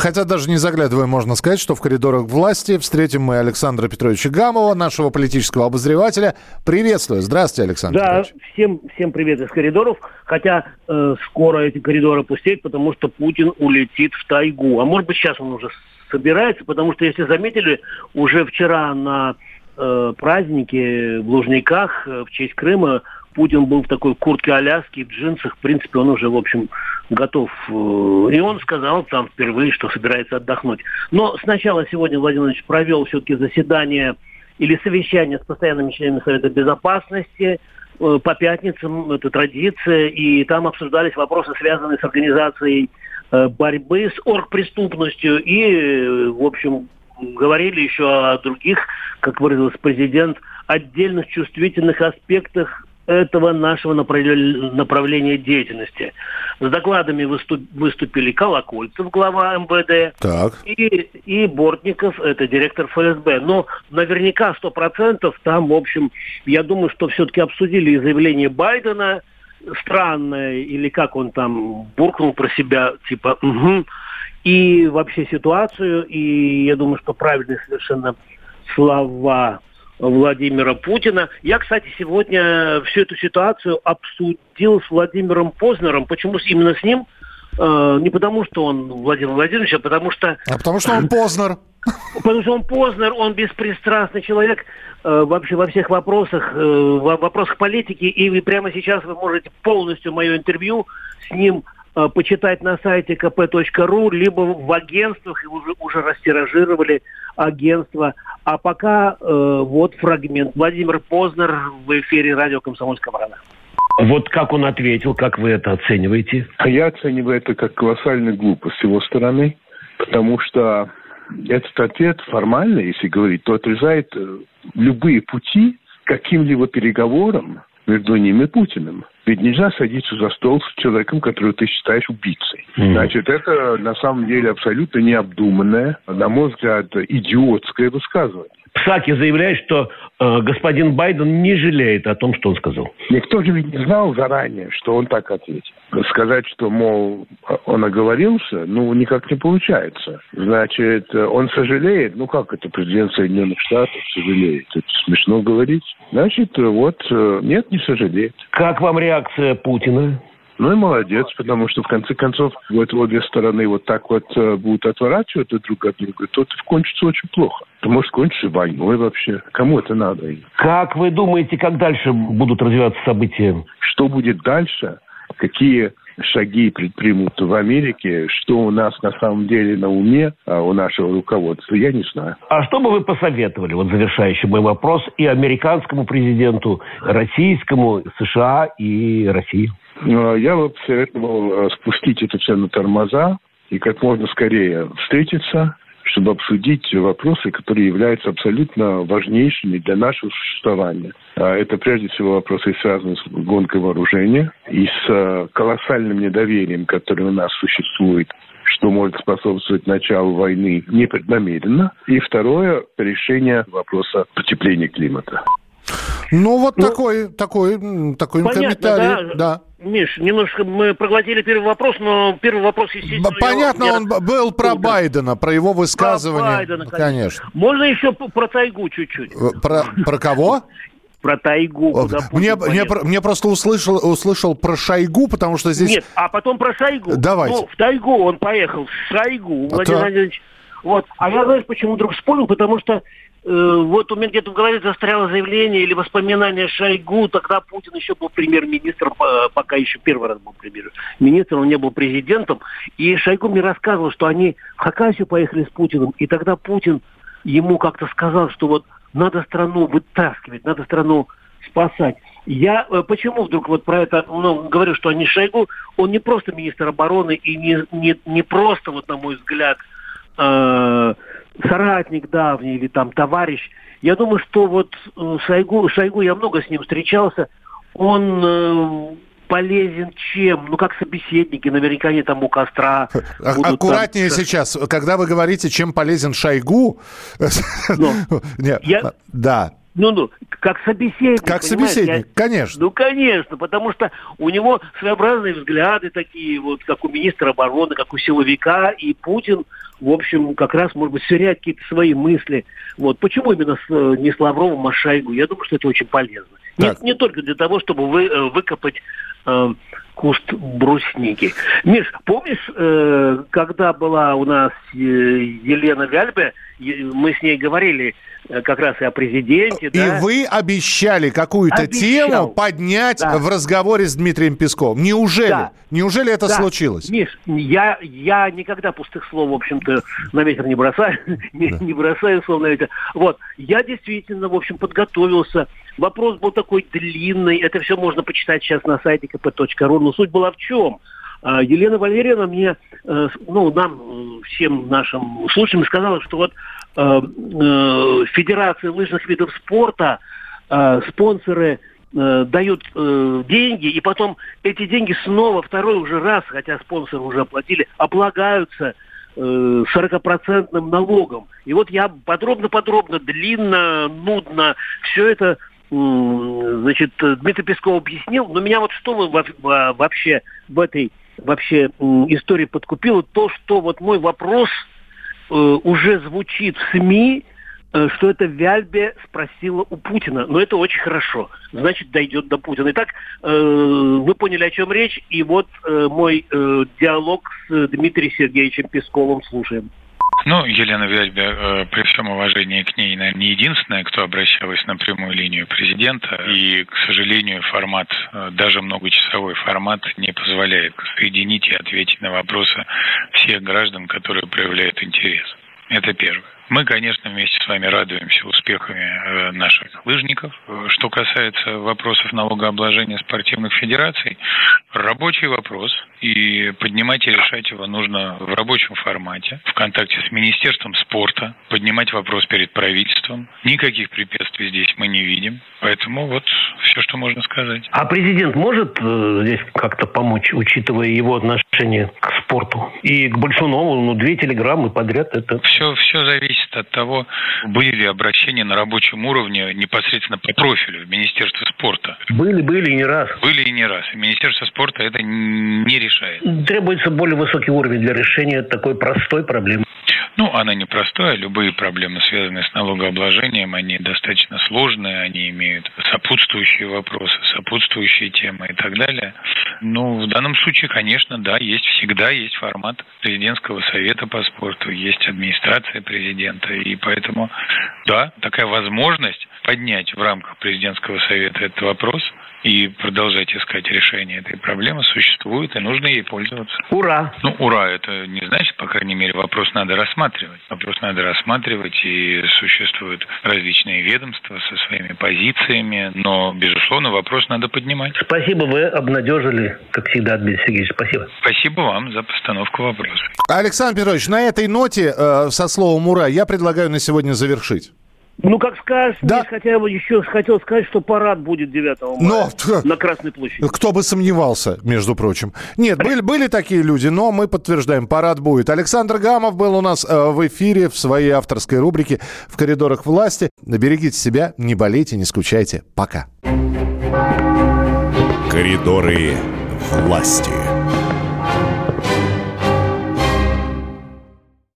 Хотя даже не заглядывая, можно сказать, что в коридорах власти встретим мы Александра Петровича Гамова, нашего политического обозревателя. Приветствую. Здравствуйте, Александр Да, Петрович. всем, всем привет из коридоров. Хотя э, скоро эти коридоры пустеют, потому что Путин улетит в тайгу. А может быть, сейчас он уже собирается, потому что, если заметили, уже вчера на э, празднике в Лужниках э, в честь Крыма Путин был в такой куртке Аляски, в джинсах. В принципе, он уже, в общем, готов. э, И он сказал там впервые, что собирается отдохнуть. Но сначала сегодня Владимир Владимирович провел все-таки заседание или совещание с постоянными членами Совета Безопасности. Э, По пятницам это традиция, и там обсуждались вопросы, связанные с организацией э, борьбы с оргпреступностью. И, в общем, говорили еще о других, как выразился президент, отдельных чувствительных аспектах этого нашего направле- направления деятельности. С докладами выступ- выступили Колокольцев, глава МВД, Так. и, и Бортников, это директор ФСБ. Но наверняка сто процентов там, в общем, я думаю, что все-таки обсудили заявление Байдена странное, или как он там буркнул про себя, типа, «Мгм», и вообще ситуацию, и я думаю, что правильные совершенно слова Владимира Путина. Я, кстати, сегодня всю эту ситуацию обсудил с Владимиром Познером. Почему именно с ним? Э, не потому, что он Владимир Владимирович, а потому что А потому что он Познер. Потому что он Познер, он беспристрастный человек э, вообще во всех вопросах, э, во вопросах политики. И вы прямо сейчас вы можете полностью мое интервью с ним э, почитать на сайте kp.ru, либо в агентствах, и уже, уже растиражировали агентство. А пока э, вот фрагмент. Владимир Познер в эфире радио «Комсомольская правда». Вот как он ответил, как вы это оцениваете? Я оцениваю это как колоссальную глупость с его стороны, потому что этот ответ формально, если говорить, то отрезает э, любые пути к каким-либо переговорам между ним и Путиным. Ведь нельзя садиться за стол с человеком, которого ты считаешь убийцей. Мгм. Значит, это на самом деле абсолютно необдуманное, на мой взгляд, идиотское высказывание. Псаки заявляет, что э, господин Байден не жалеет о том, что он сказал. Никто же ведь не знал заранее, что он так ответит. Сказать, что, мол, он оговорился, ну, никак не получается. Значит, он сожалеет. Ну, как это президент Соединенных Штатов сожалеет? Это смешно говорить. Значит, вот, э, нет, не сожалеет. Как вам реакция Путина? Ну и молодец, потому что в конце концов вот обе стороны вот так вот э, будут отворачиваться друг от друга, то это кончится очень плохо. Это может кончиться войной вообще. Кому это надо? Как вы думаете, как дальше будут развиваться события? Что будет дальше? Какие шаги предпримут в Америке? Что у нас на самом деле на уме а, у нашего руководства? Я не знаю. А что бы вы посоветовали, вот завершающий мой вопрос, и американскому президенту, российскому, США и России? Но Я бы посоветовал э, спустить это все на тормоза и как можно скорее встретиться, чтобы обсудить вопросы, которые являются абсолютно важнейшими для нашего существования. А Это прежде всего вопросы, связанные с гонкой вооружения и с э, колоссальным недоверием, которое у нас существует что может способствовать началу войны непреднамеренно. И второе, решение вопроса потепления климата. Ну, вот такой, такой, м, такой Понятно, комментарий. да? Миш, немножко мы проглотили первый вопрос, но первый вопрос, естественно... Понятно, я- он был про. Байдена, про его высказывание. Про Байдена, конечно. Можно еще про тайгу чуть-чуть? Э, Про, про кого? Про тайгу. куда Мне, Путин мне, мне просто услышал, услышал про Шойгу, потому что здесь... Нет, а потом про Шойгу. Давайте. Ну, в тайгу он поехал, в Шойгу, А Владимир то- Владимирович. Вот. А я, знаешь, почему вдруг вспомнил? Потому что э, вот у меня где-то в голове застряло заявление или воспоминание Шойгу. Тогда Путин еще был премьер-министром, э, пока еще первый раз был премьер-министром, он не был президентом. И Шойгу мне рассказывал, что они в Хакасию поехали с Путиным. И тогда Путин ему как-то сказал, что вот надо страну вытаскивать, надо страну спасать. Я э, почему вдруг вот про это ну, говорю, что они Шойгу, он не просто министр обороны и не, не, не просто, вот на мой взгляд, э, соратник давний или там товарищ. Я думаю, что вот э, Шойгу, Шойгу, я много с ним встречался, он э, полезен чем? Ну, как собеседники, наверняка они там у костра. Аккуратнее там... сейчас, когда вы говорите, чем полезен Шойгу. Нет, я... Да. Ну, ну, как собеседник. Как собеседник, я... конечно. Ну, конечно, потому что у него своеобразные взгляды такие, вот как у министра обороны, как у силовика, и Путин, в общем, как раз, может быть, сверяет какие-то свои мысли. Вот. Почему именно с, э, не с Лавровым, а с Шойгу? Я думаю, что это очень полезно. Не, не только для того, чтобы вы, э, выкопать э, куст брусники. Миш, помнишь, э, когда была у нас э, Елена Вяльбе, мы с ней говорили э, как раз и о президенте. И да? вы обещали какую-то тему поднять да. в разговоре с Дмитрием Песковым. Неужели? Да. Неужели это да. случилось? Миш, я, я никогда пустых слов, в общем-то, на ветер не бросаю. не, не бросаю слов на ветер. Вот. Я действительно, в общем, подготовился. Вопрос был такой длинный. Это все можно почитать сейчас на сайте kp.ru. Но суть была в чем? А, Елена Валерьевна мне, э, ну, нам, э, всем нашим слушателям сказала, что вот э, Федерация лыжных видов спорта, спонсоры дают деньги, и потом эти деньги снова второй уже раз, хотя спонсоры уже оплатили, облагаются 40-процентным налогом. И вот я подробно-подробно, длинно, нудно все это значит, Дмитрий Песков объяснил, но меня вот что вообще в этой вообще истории подкупило, то, что вот мой вопрос э, уже звучит в СМИ, э, что это Вяльбе спросила у Путина. Но это очень хорошо. Значит, дойдет до Путина. Итак, э, вы поняли, о чем речь. И вот э, мой э, диалог с Дмитрием Сергеевичем Песковым. Слушаем. Ну, Елена Вяльбе, э, при всем уважении к ней, наверное, не единственная, кто обращалась на прямую линию президента. И, к сожалению, формат, э, даже многочасовой формат не позволяет соединить и ответить на вопросы всех граждан, которые проявляют интерес. Это первое. Мы, конечно, вместе с вами радуемся успехами э, наших лыжников. Что касается вопросов налогообложения спортивных федераций, рабочий вопрос, и поднимать и решать его нужно в рабочем формате, в контакте с Министерством спорта, поднимать вопрос перед правительством. Никаких препятствий здесь мы не видим, поэтому вот все, что можно сказать. А президент может э, здесь как-то помочь, учитывая его отношение к спорту? И к Большунову, ну, две телеграммы подряд это... Все, все зависит зависит от того, были ли обращения на рабочем уровне непосредственно по профилю в Министерство спорта. Были, были и не раз. Были и не раз. И Министерство спорта это не решает. Требуется более высокий уровень для решения такой простой проблемы. Ну, она непростая. Любые проблемы, связанные с налогообложением, они достаточно сложные, они имеют сопутствующие вопросы, сопутствующие темы и так далее. Ну, в данном случае, конечно, да, есть всегда есть формат президентского совета по спорту, есть администрация президента, и поэтому, да, такая возможность поднять в рамках президентского совета этот вопрос – и продолжать искать решение этой проблемы существует, и нужно ей пользоваться. Ура! Ну, ура, это не значит, по крайней мере, вопрос надо рассматривать. Вопрос надо рассматривать, и существуют различные ведомства со своими позициями, но, безусловно, вопрос надо поднимать. Спасибо, вы обнадежили, как всегда, Дмитрий Сергеевич. Спасибо. Спасибо вам за постановку вопроса. Александр Петрович, на этой ноте э, со словом «ура» я предлагаю на сегодня завершить. Ну, как скажешь, да. хотя бы еще хотел сказать, что парад будет 9 мая но, на Красной площади. Кто бы сомневался, между прочим. Нет, были, были такие люди, но мы подтверждаем, парад будет. Александр Гамов был у нас э, в эфире в своей авторской рубрике «В коридорах власти». Берегите себя, не болейте, не скучайте. Пока. Коридоры власти.